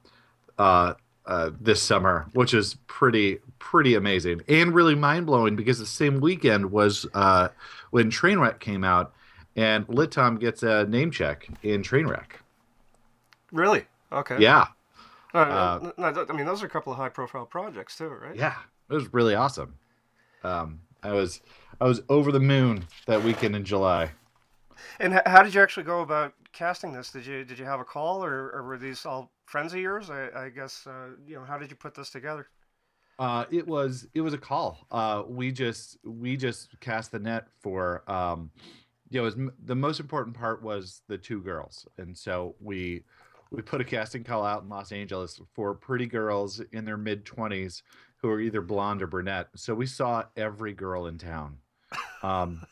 D: uh, uh, this summer, which is pretty pretty amazing and really mind blowing because the same weekend was uh, when Trainwreck came out, and Litom gets a name check in Trainwreck.
B: really, okay,
D: Yeah,
B: Uh,
D: Uh,
B: no, I mean, those are a couple of high-profile projects too, right?
D: yeah, it was really awesome. Um, I was I was over the moon that weekend in July.
B: And how did you actually go about casting this? Did you did you have a call, or, or were these all friends of yours? I, I guess uh, you know. How did you put this together?
D: Uh, it was it was a call. Uh, we just we just cast the net for um, you know, was the most important part was the two girls, and so we we put a casting call out in Los Angeles for pretty girls in their mid twenties who are either blonde or brunette. So we saw every girl in town. Um,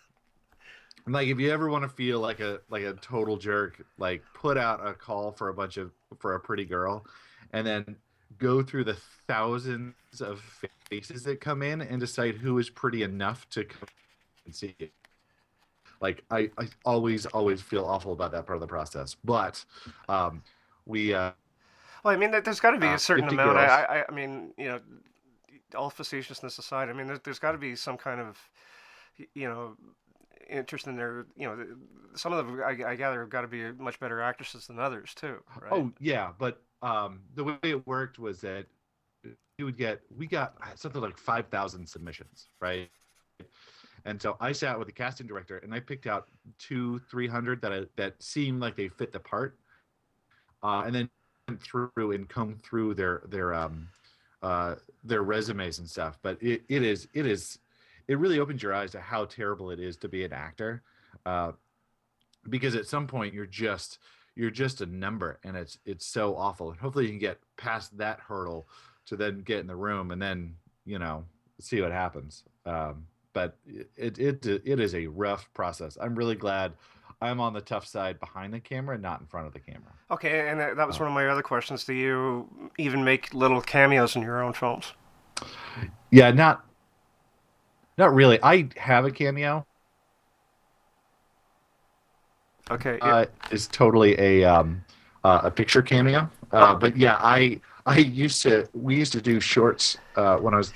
D: and like if you ever want to feel like a like a total jerk, like put out a call for a bunch of for a pretty girl, and then go through the thousands of faces that come in and decide who is pretty enough to come and see it. Like I, I always always feel awful about that part of the process, but um, we uh,
B: Well, I mean, there- there's got to be
D: Uh,
B: a certain
D: 50
B: amount. I,
D: girls.
B: I, I mean, you know, all facetiousness aside, I mean, there's, there's got to be some kind of, you know, interested in their, you know, some of them I, I gather have got to be much better actresses than others too, right?
D: Oh yeah, but um, the way it worked was that you would get we got something like five thousand submissions, right? And so I sat with the casting director and I picked out two, three hundred that I, that seemed like they fit the part, uh, and then went through and combed through their their um, uh, their resumes and stuff. But it, it is it is it really opens your eyes to how terrible it is to be an actor, uh, because at some point you're just you're just a number and it's it's so awful and hopefully you can get past that hurdle to then get in the room and then you know see what happens um, but it, it it is a rough process i'm really glad i'm on the tough side behind the camera not in front of the camera
B: Okay, and that, was
D: Oh.
B: one of my other questions. Do you even make little cameos in your own films?
D: yeah not not really i have a cameo
B: Okay, it-
D: uh, is totally a um, uh, a picture cameo. Uh, but yeah, I I used to we used to do shorts uh, when I was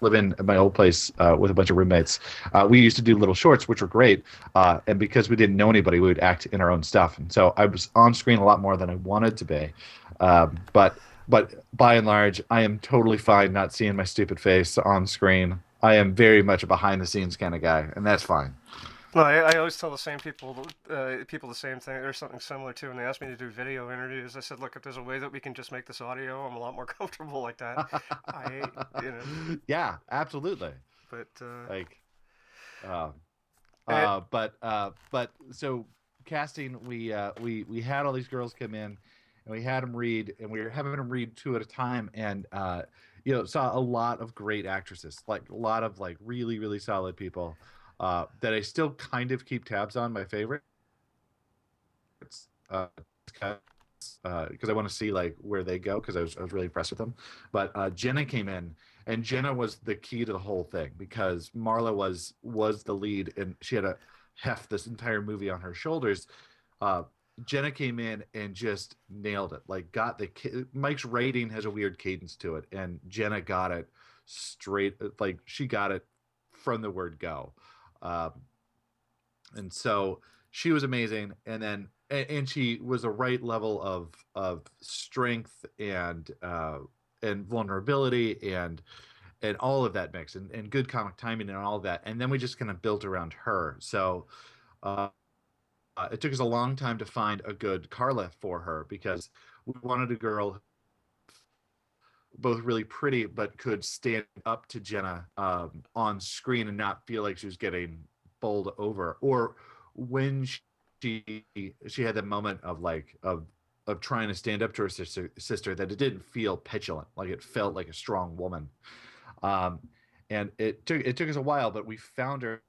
D: living at my old place uh, with a bunch of roommates. Uh, we used to do little shorts, which were great. Uh, and because we didn't know anybody, we would act in our own stuff. And so I was on screen a lot more than I wanted to be. Um, but but by and large, I am totally fine not seeing my stupid face on screen. I am very much a behind the scenes kind of guy, and that's fine.
B: Well, I, I always tell the same people, uh, people the same thing or something similar too. When they ask me to do video interviews, I said, "Look, if there's a way that we can just make this audio, I'm a lot more comfortable like that." I, you know,
D: yeah, absolutely.
B: but uh,
D: Like,
B: And-
D: uh, but uh, but so casting, we uh, we we had all these girls come in, and we had them read, and we were having them read two at a time, and uh, you know saw a lot of great actresses, like a lot of like really really solid people. Uh, that I still kind of keep tabs on my favorite. It's uh, because I want to see like where they go because I was, I was really impressed with them. But uh, Gena came in, and Gena was the key to the whole thing because Marla was was the lead, and she had a heft this entire movie on her shoulders. Uh, Gena came in and just nailed it. Like got the Mike's rating has a weird cadence to it, and Gena got it straight. Like she got it from the word go. Um, and so she was amazing and then and, and she was a right level of of strength and uh and vulnerability and and all of that mix and, and good comic timing and all of that and then we just kind of built around her so uh uh, it took us a long time to find a good Carla for her because we wanted a girl both really pretty but could stand up to Gena um, on screen and not feel like she was getting bowled over or when she she had that moment of like of of trying to stand up to her sister sister that it didn't feel petulant like it felt like a strong woman. Um and it took it took us a while but we found her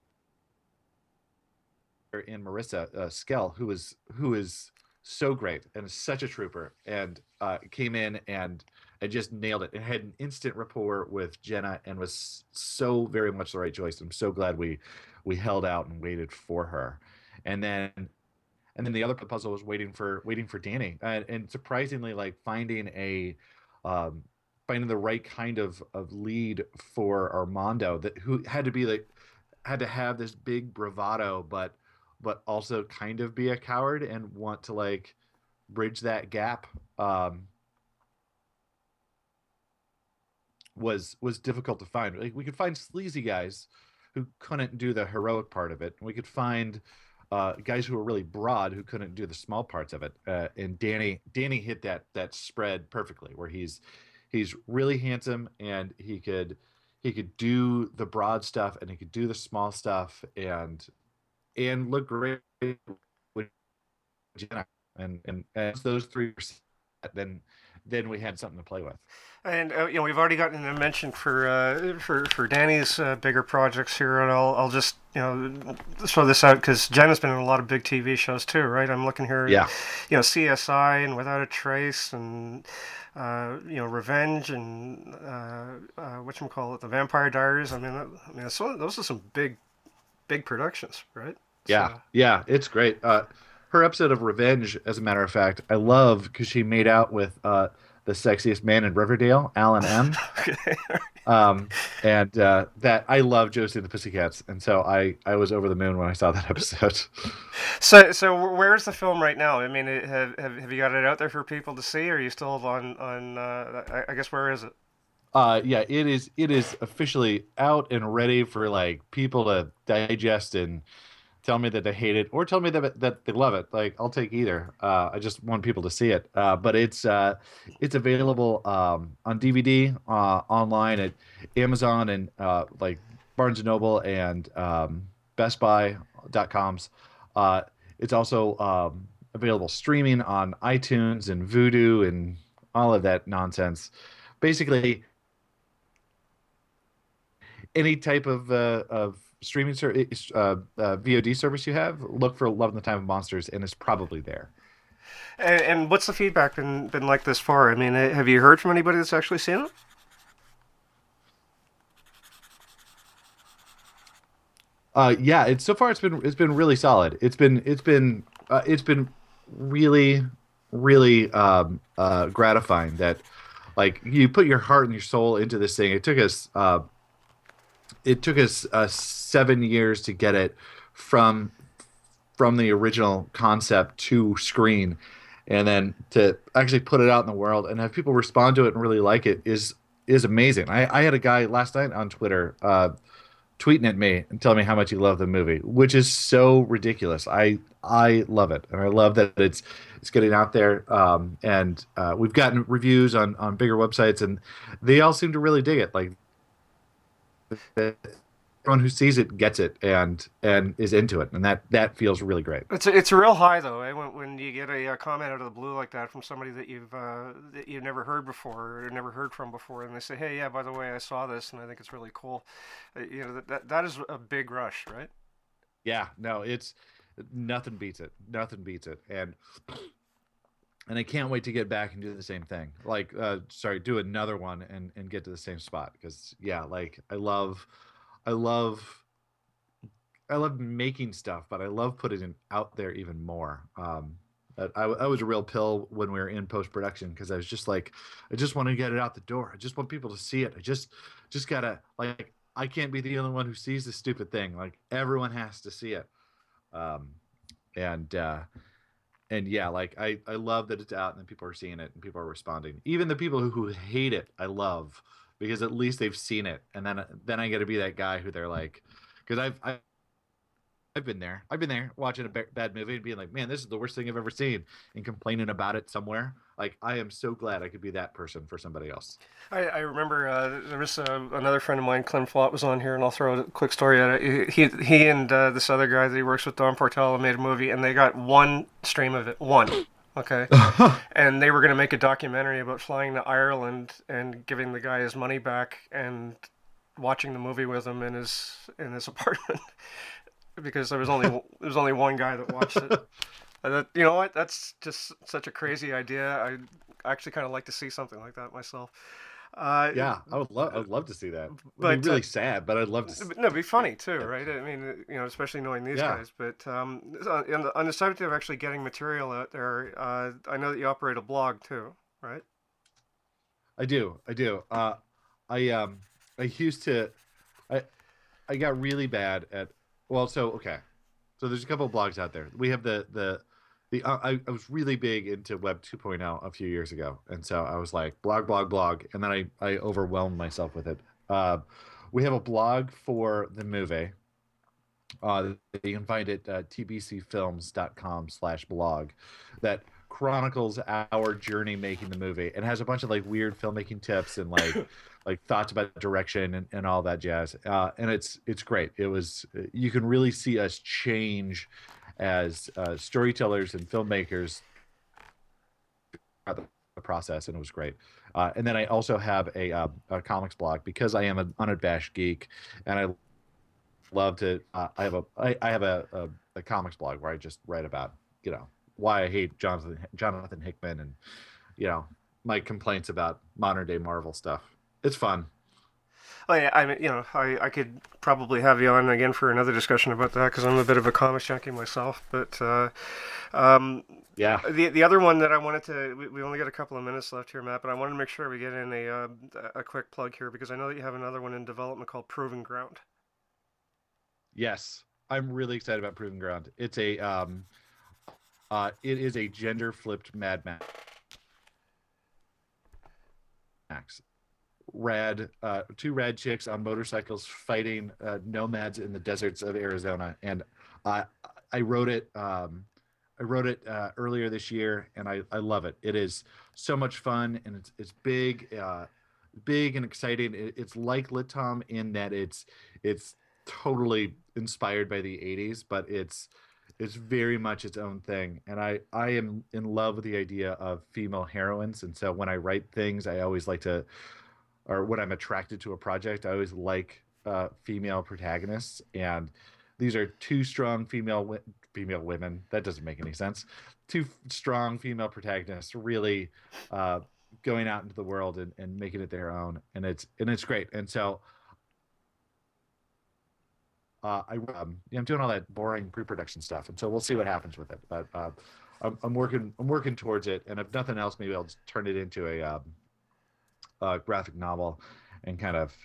D: in Marissa uh, Skell who is who is so great and such a trooper and uh, came in and and just nailed it and had an instant rapport with Gena and was so very much the right choice. I'm so glad we we held out and waited for her. And then and then the other puzzle was waiting for waiting for Danny. And, and surprisingly like finding a um finding the right kind of of lead for Armando that who had to be like had to have this big bravado but but also kind of be a coward and want to like bridge that gap um was was difficult to find. Like we could find sleazy guys who couldn't do the heroic part of it. We could find uh, guys who were really broad who couldn't do the small parts of it. Uh, and Danny Danny hit that that spread perfectly, where he's he's really handsome and he could he could do the broad stuff and he could do the small stuff and and look great with Gena. And and as those three then then we had something to play with.
B: And uh, you know we've already gotten a mention for uh, for for Danny's uh, bigger projects here, and I'll I'll just you know throw this out because Gena's been in a lot of big TV shows too, right? I'm looking here,
D: Yeah.
B: you know CSI and Without a Trace and uh, you know Revenge and uh, uh, what call it, The Vampire Diaries. I mean, I mean so, those are some big big productions, right?
D: Yeah,
B: So-
D: yeah, it's great. Uh, her episode of Revenge, as a matter of fact, I love because she made out with uh, the sexiest man in Riverdale, Alan M.
B: Okay.
D: um, and uh, that I love Josie and the Pussycats, and so I I was over the moon when I saw that episode.
B: So, so where's the film right now? I mean, have, have have you got it out there for people to see? Or are you still on on? Uh, I, I guess where is it?
D: Uh, yeah, it is it is officially out and ready for like people to digest and tell me that they hate it or tell me that that they love it. Like I'll take either. Uh, I just want people to see it. Uh, but it's uh, it's available um, on DVD, uh, online at Amazon and uh, like Barnes and Noble and um, Best Buy.coms. Uh, it's also um, available streaming on iTunes and Vudu and all of that nonsense. Basically, any type of uh, of streaming service, uh, uh, VOD service you have, look for Love in the Time of Monsters, and it's probably there.
B: And, and what's the feedback been been like this far? I mean, uh, have you heard from anybody that's actually seen it?
D: Uh, yeah, it's so far it's been it's been really solid. It's been it's been uh, it's been really really um, uh, gratifying that like you put your heart and your soul into this thing. It took us uh, it took us uh, seven years to get it from from the original concept to screen, and then to actually put it out in the world and have people respond to it and really like it is is amazing. I, I had a guy last night on Twitter. Uh, tweeting at me and telling me how much he loved the movie, which is so ridiculous. I I love it, and I love that it's it's getting out there. Um, and uh, we've gotten reviews on on bigger websites, and they all seem to really dig it. Like everyone who sees it gets it and and is into it, and that that feels really great.
B: It's a, it's a real high though, eh? when, when you get a, uh comment out of the blue like that from somebody that you've uh, that you've never heard before or never heard from before, and they say, "Hey, yeah, by the way, I saw this and I think it's really cool." Uh, you know, that, that that is a big rush, right?
D: Yeah, no, it's nothing beats it. Nothing beats it, and and I can't wait to get back and do the same thing. Like, uh, sorry, do another one and and get to the same spot because yeah, like I love, I love, I love making stuff, but I love putting it out there even more. Um, I, I was a real pill when we were in post production because I was just like, I just want to get it out the door. I just want people to see it. I just, just gotta like, I can't be the only one who sees this stupid thing. Like everyone has to see it. Um, and uh, and yeah, like I, I love that it's out and people are seeing it and people are responding. Even the people who, who hate it, I love because at least they've seen it. And then then I get to be that guy who they're like, because I've, I've been there. I've been there watching a bad movie and being like, "Man, this is the worst thing I've ever seen," and complaining about it somewhere. Like, I am so glad I could be that person for somebody else.
B: I, I remember uh, there was uh, another friend of mine, Clem Flott, was on here, and I'll throw a quick story at it. He he and uh, this other guy that he works with, Don Portela, made a movie, and they got one stream of it, one. Okay, and they were going to make a documentary about flying to Ireland and giving the guy his money back and watching the movie with him in his in his apartment because there was only there was only one guy that watched it. And that, you know what? That's just such a crazy idea. I actually kind of like to see something like that myself. Uh,
D: Yeah, I would love. I'd love to see that. It'd
B: But,
D: be really
B: uh,
D: sad, but I'd love to. See
B: No, it'd be funny too, right? I mean, you know, especially knowing these
D: Yeah.
B: guys. But um, on, on the, on the subject of actually getting material out there, uh, I know that you operate a blog too, right?
D: I do. I do. Uh, I um, I used to, I, I got really bad at. Well, so okay, so there's a couple blogs out there. We have the the, the. Uh, I I was really big into Web 2.0 a few years ago, and so I was like blog, blog, blog, and then I I overwhelmed myself with it. Uh, we have a blog for the movie. Uh, you can find it at tbcfilms.com slash blog that chronicles our journey making the movie and has a bunch of like weird filmmaking tips and like like thoughts about direction and, and all that jazz uh, and it's it's great. It was you can really see us change as uh, storytellers and filmmakers the process and it was great. Uh, and then i also have a, uh, a comics blog because i am an unabashed geek and i love to uh, i have a I, I have a, a, a comics blog where i just write about you know why i hate jonathan jonathan hickman and you know my complaints about modern day marvel stuff it's fun
B: Oh yeah, I mean, you know, I, I could probably have you on again for another discussion about that because I'm a bit of a comics junkie myself. But uh, um,
D: Yeah.
B: the the other one that I wanted to, we, we only got a couple of minutes left here, Matt. But I wanted to make sure we get in a uh, a quick plug here because I know that you have another one in development called Proven Ground.
D: Yes, I'm really excited about Proven Ground. It's a um, uh, it is a gender flipped Mad Max. Rad, uh, two rad chicks on motorcycles fighting uh, nomads in the deserts of Arizona, and I I wrote it. Um, I wrote it uh, earlier this year, and I, I love it. It is so much fun, and it's it's big, uh, big and exciting. It, it's like Litom in that it's it's totally inspired by the 80s but it's it's very much its own thing and i i am in love with the idea of female heroines and so when i write things i always like to or when i'm attracted to a project i always like uh, female protagonists and these are two strong female female women that doesn't make any sense two strong female protagonists really uh, going out into the world and, and making it their own and it's and it's great and so uh, I, um, I'm doing all that boring pre-production stuff, and so we'll see what happens with it. But uh, I'm, I'm working I'm working towards it, and if nothing else, maybe I'll turn it into a, um, a graphic novel, and kind of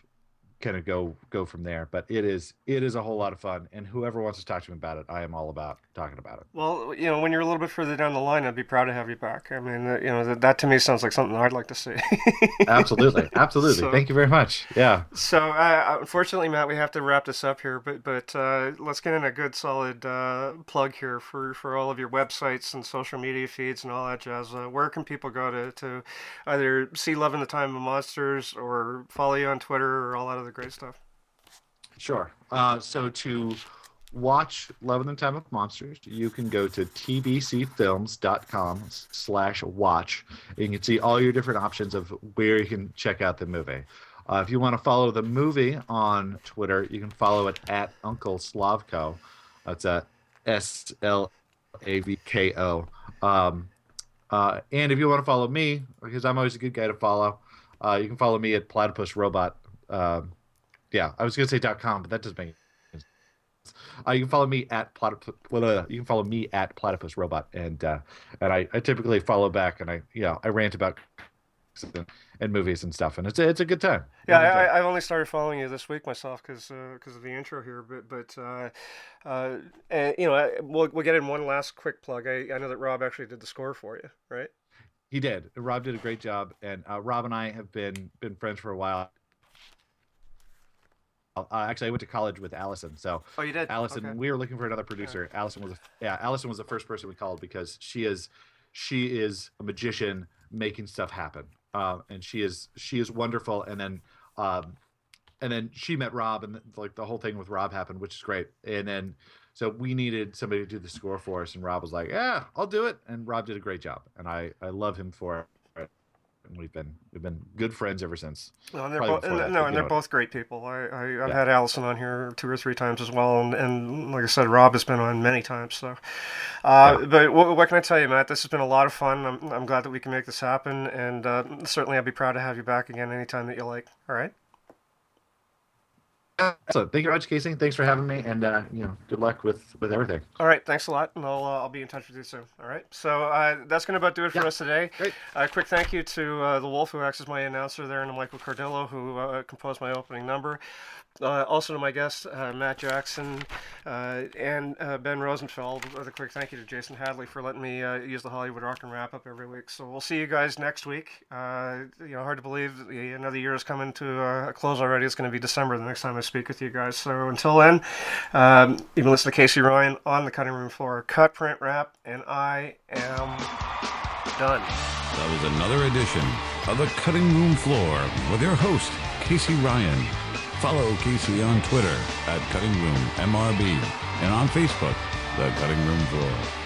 D: kind of go go from there. But it is it is a whole lot of fun, and whoever wants to talk to me about it, I am all about talking about it.
B: Well, you know, when you're a little bit further down the line, I'd be proud to have you back. I mean, uh, you know, that, that to me sounds like something I'd like to see.
D: Absolutely, absolutely.
B: So-
D: Thank you very much. Yeah.
B: So, uh, unfortunately, Matt, we have to wrap this up here, but but uh, let's get in a good solid uh, plug here for, for all of your websites and social media feeds and all that jazz. Uh, where can people go to, to either see Love in the Time of Monsters or follow you on Twitter or all that other great stuff?
D: Sure. Uh, so to watch Love in the Time of Monsters, you can go to tbcfilms.com slash watch. And you can see all your different options of where you can check out the movie. Uh, if you want to follow the movie on Twitter, you can follow it at Uncle Slavko. That's at S L A V K O. Um, uh, and if you want to follow me, because I'm always a good guy to follow, uh, you can follow me at Platypus Robot. Um, yeah, I was gonna say dot .com, but that doesn't make sense. Uh, you can follow me at platypus. Well, uh, you can follow me at Platypus Robot, and uh, and I, I typically follow back, and I you know I rant about and, and movies and stuff, and it's a, it's a good time.
B: Yeah,
D: Good.
B: I, I only started following you this week myself because because of the intro here. But but uh, uh, and, you know I, we'll we'll get in one last quick plug. I, I know that Rob actually did the score for you, right?
D: He did. Rob did a great job, and uh, Rob and I have been been friends for a while. Uh, actually, I went to college with Allison, so
B: Oh, you did.
D: Allison,
B: Okay.
D: we were looking for another producer. Allison was, a, yeah, Allison was the first person we called because she is, she is a magician making stuff happen, uh, and she is she is wonderful. And then, um, and then she met Rob, and like the whole thing with Rob happened, which is great. And then, so we needed somebody to do the score for us, and Rob was like, "Yeah, I'll do it." And Rob did a great job, and I I love him for it. We've been we've been good friends ever since.
B: No, and they're,
D: Probably
B: both,
D: before
B: and,
D: that,
B: no, and they're both great people. I, I I've
D: Yeah.
B: had Allison on here two or three times as well, and, and like I said, Rob has been on many times. So, uh, but what, what can I tell you, Matt? This has been a lot of fun. I'm, I'm glad that we can make this happen, and uh, certainly I'd be proud to have you back again anytime that you like. All right.
D: So thank you very much, Casey. Thanks for having me, and uh, you know, good luck with with everything.
B: All right, thanks a lot, and I'll, uh, I'll be in touch with you soon. All right, so uh, that's going to about do it for
D: Yeah,
B: us today.
D: great.
B: A quick thank you to uh, the Wolf, who acts as my announcer there, and Michael Cardillo, who uh, composed my opening number. Uh, also to my guests, uh, Matt Jackson uh, and uh, Ben Rosenfeld. With a quick thank you to Jason Hadley for letting me uh, use the Hollywood Rock and Wrap Up every week. So we'll see you guys next week. Uh, you know, hard to believe the- another year is coming to a close already. It's going to be December the next time I speak with you guys. So until then, um, you can listen to Casey Ryan on the cutting room floor. Cut, print, wrap, and I am done.
A: That was another edition of The Cutting Room Floor with your host, Casey Ryan. Follow Casey on Twitter at Cutting Room MRB and on Facebook, The Cutting Room Floor.